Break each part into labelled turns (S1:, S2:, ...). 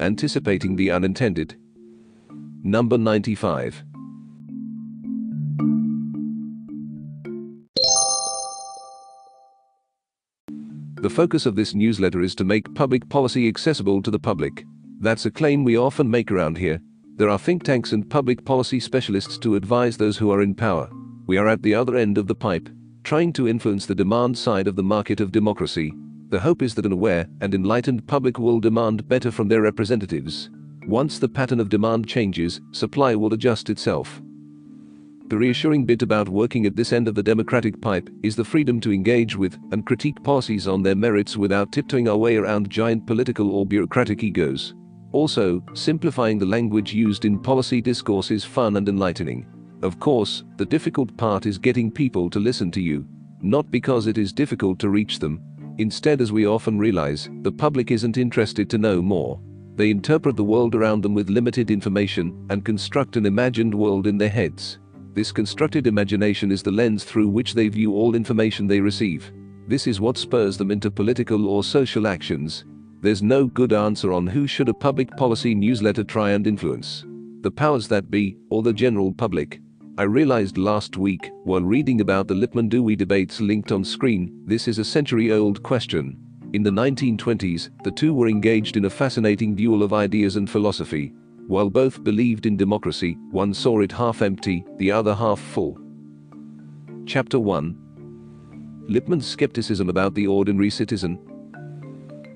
S1: Anticipating the unintended. Number 95. The focus of this newsletter is to make public policy accessible to the public. That's a claim we often make around here. There are think tanks and public policy specialists to advise those who are in power. We are at the other end of the pipe, trying to influence the demand side of the market of democracy. The hope is that an aware and enlightened public will demand better from their representatives. Once the pattern of demand changes, supply will adjust itself. The reassuring bit about working at this end of the democratic pipe is the freedom to engage with and critique policies on their merits without tiptoeing our way around giant political or bureaucratic egos. Also, simplifying the language used in policy discourse is fun and enlightening. Of course, the difficult part is getting people to listen to you. Not because it is difficult to reach them. Instead, as we often realize, the public isn't interested to know more. They interpret the world around them with limited information and construct an imagined world in their heads. This constructed imagination is the lens through which they view all information they receive. This is what spurs them into political or social actions. There's no good answer on who should a public policy newsletter try and influence. The powers that be, or the general public. I realized last week, while reading about the Lippmann Dewey debates linked on screen, this is a century old question. In the 1920s, the two were engaged in a fascinating duel of ideas and philosophy. While both believed in democracy, one saw it half empty, the other half full. Chapter 1 Lippmann's skepticism about the ordinary citizen.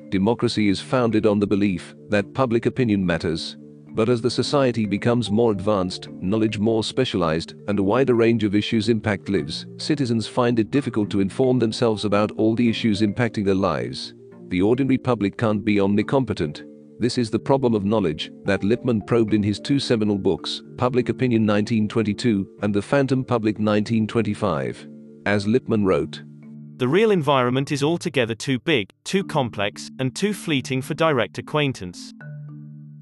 S1: Democracy is founded on the belief that public opinion matters. But as the society becomes more advanced, knowledge more specialized, and a wider range of issues impact lives, citizens find it difficult to inform themselves about all the issues impacting their lives. The ordinary public can't be omnicompetent, this is the problem of knowledge that Lippmann probed in his two seminal books, Public Opinion 1922 and The Phantom Public 1925. As Lippmann wrote,
S2: The real environment is altogether too big, too complex, and too fleeting for direct acquaintance.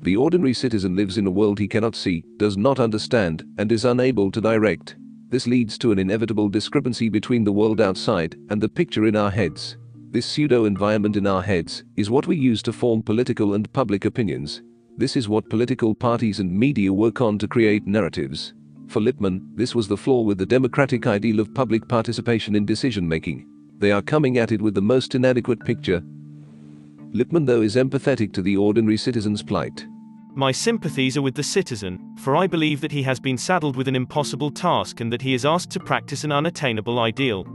S1: The ordinary citizen lives in a world he cannot see, does not understand, and is unable to direct. This leads to an inevitable discrepancy between the world outside and the picture in our heads. This pseudo-environment in our heads is what we use to form political and public opinions. This is what political parties and media work on to create narratives. For Lippmann, this was the flaw with the democratic ideal of public participation in decision-making. They are coming at it with the most inadequate picture. Lippmann though is empathetic to the ordinary citizen's plight.
S2: My sympathies are with the citizen, for I believe that he has been saddled with an impossible task and that he is asked to practice an unattainable ideal.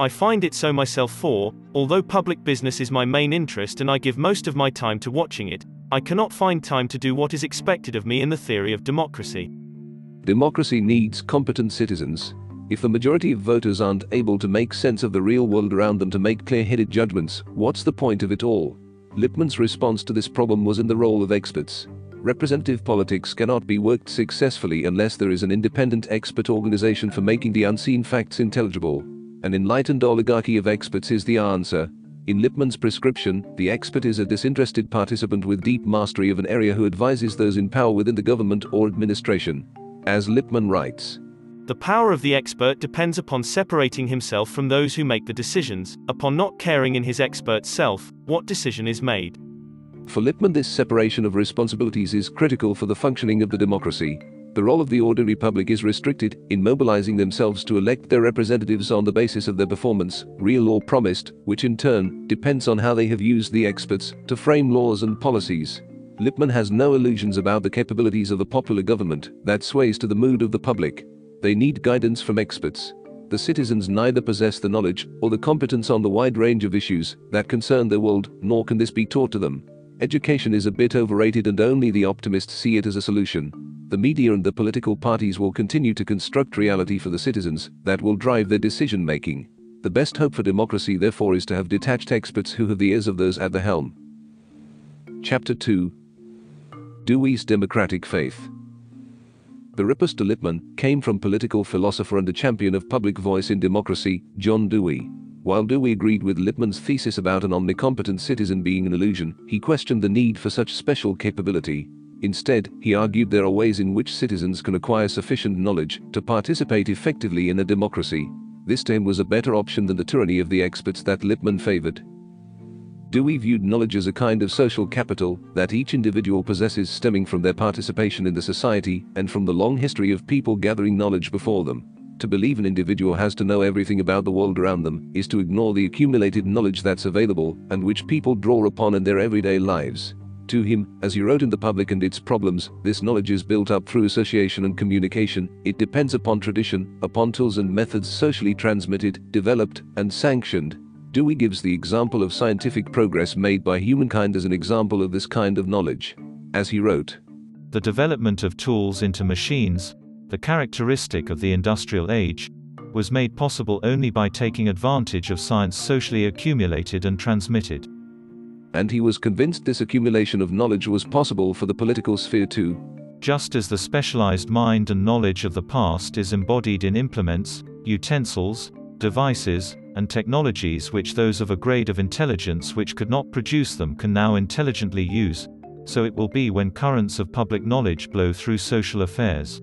S2: I find it so myself for, although public business is my main interest and I give most of my time to watching it, I cannot find time to do what is expected of me in the theory of democracy.
S1: Democracy needs competent citizens. If the majority of voters aren't able to make sense of the real world around them to make clear-headed judgments, what's the point of it all? Lippmann's response to this problem was in the role of experts. Representative politics cannot be worked successfully unless there is an independent expert organization for making the unseen facts intelligible. An enlightened oligarchy of experts is the answer. In Lippmann's prescription, the expert is a disinterested participant with deep mastery of an area who advises those in power within the government or administration. As Lippmann writes,
S2: The power of the expert depends upon separating himself from those who make the decisions, upon not caring in his expert self what decision is made.
S1: For Lippmann, this separation of responsibilities is critical for the functioning of the democracy. The role of the ordinary public is restricted in mobilizing themselves to elect their representatives on the basis of their performance, real or promised, which in turn depends on how they have used the experts to frame laws and policies. Lippmann has no illusions about the capabilities of a popular government that sways to the mood of the public. They need guidance from experts. The citizens neither possess the knowledge or the competence on the wide range of issues that concern their world, nor can this be taught to them. Education is a bit overrated and only the optimists see it as a solution the media and the political parties will continue to construct reality for the citizens that will drive their decision making. The best hope for democracy, therefore, is to have detached experts who have the ears of those at the helm. Chapter 2 Dewey's Democratic Faith The riposte to Lippmann came from political philosopher and a champion of public voice in democracy, John Dewey. While Dewey agreed with Lippmann's thesis about an omnicompetent citizen being an illusion, he questioned the need for such special capability. Instead, he argued there are ways in which citizens can acquire sufficient knowledge to participate effectively in a democracy. This him was a better option than the tyranny of the experts that Lippmann favored. Dewey viewed knowledge as a kind of social capital that each individual possesses stemming from their participation in the society and from the long history of people gathering knowledge before them. To believe an individual has to know everything about the world around them is to ignore the accumulated knowledge that's available and which people draw upon in their everyday lives. To him, as he wrote in The Public and Its Problems, this knowledge is built up through association and communication, it depends upon tradition, upon tools and methods socially transmitted, developed, and sanctioned, Dewey gives the example of scientific progress made by humankind as an example of this kind of knowledge. As he wrote,
S3: The development of tools into machines, the characteristic of the industrial age, was made possible only by taking advantage of science socially accumulated and transmitted.
S1: And he was convinced this accumulation of knowledge was possible for the political sphere too.
S3: Just as the specialized mind and knowledge of the past is embodied in implements, utensils, devices, and technologies which those of a grade of intelligence which could not produce them can now intelligently use, so it will be when currents of public knowledge blow through social affairs.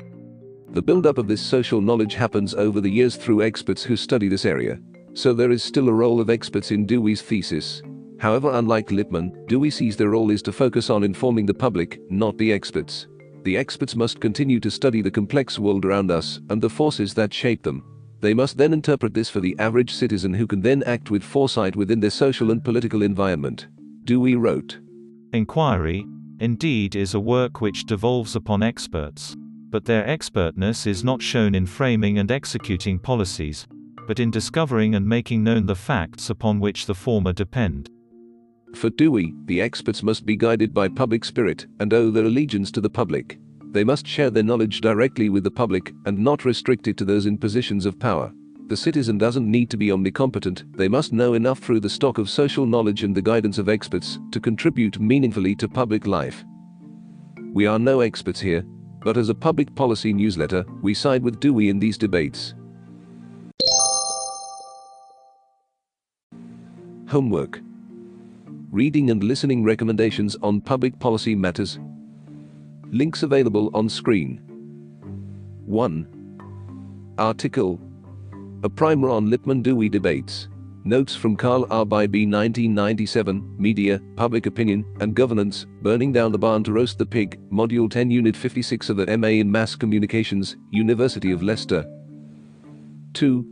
S1: The build-up of this social knowledge happens over the years through experts who study this area, so there is still a role of experts in Dewey's thesis. However, unlike Lippmann, Dewey sees their role is to focus on informing the public, not the experts. The experts must continue to study the complex world around us and the forces that shape them, they must then interpret this for the average citizen who can then act with foresight within their social and political environment. Dewey wrote
S3: Inquiry, indeed, is a work which devolves upon experts. But their expertness is not shown in framing and executing policies, but in discovering and making known the facts upon which the former depend.
S1: For Dewey, the experts must be guided by public spirit and owe their allegiance to the public. They must share their knowledge directly with the public and not restrict it to those in positions of power. The citizen doesn't need to be omnicompetent, they must know enough through the stock of social knowledge and the guidance of experts to contribute meaningfully to public life. We are no experts here, but as a public policy newsletter, we side with Dewey in these debates. Homework Reading and listening recommendations on public policy matters Links available on screen. 1. Article A Primer on Lippmann Dewey Debates. Notes from Carl R. B. 1997, Media, Public Opinion, and Governance, Burning Down the Barn to Roast the Pig, Module 10 Unit 56 of the MA in Mass Communications, University of Leicester. 2.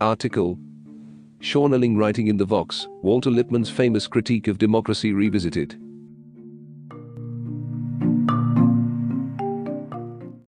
S1: Article Sean Illing writing in the Vox, Walter Lippmann's famous critique of democracy revisited.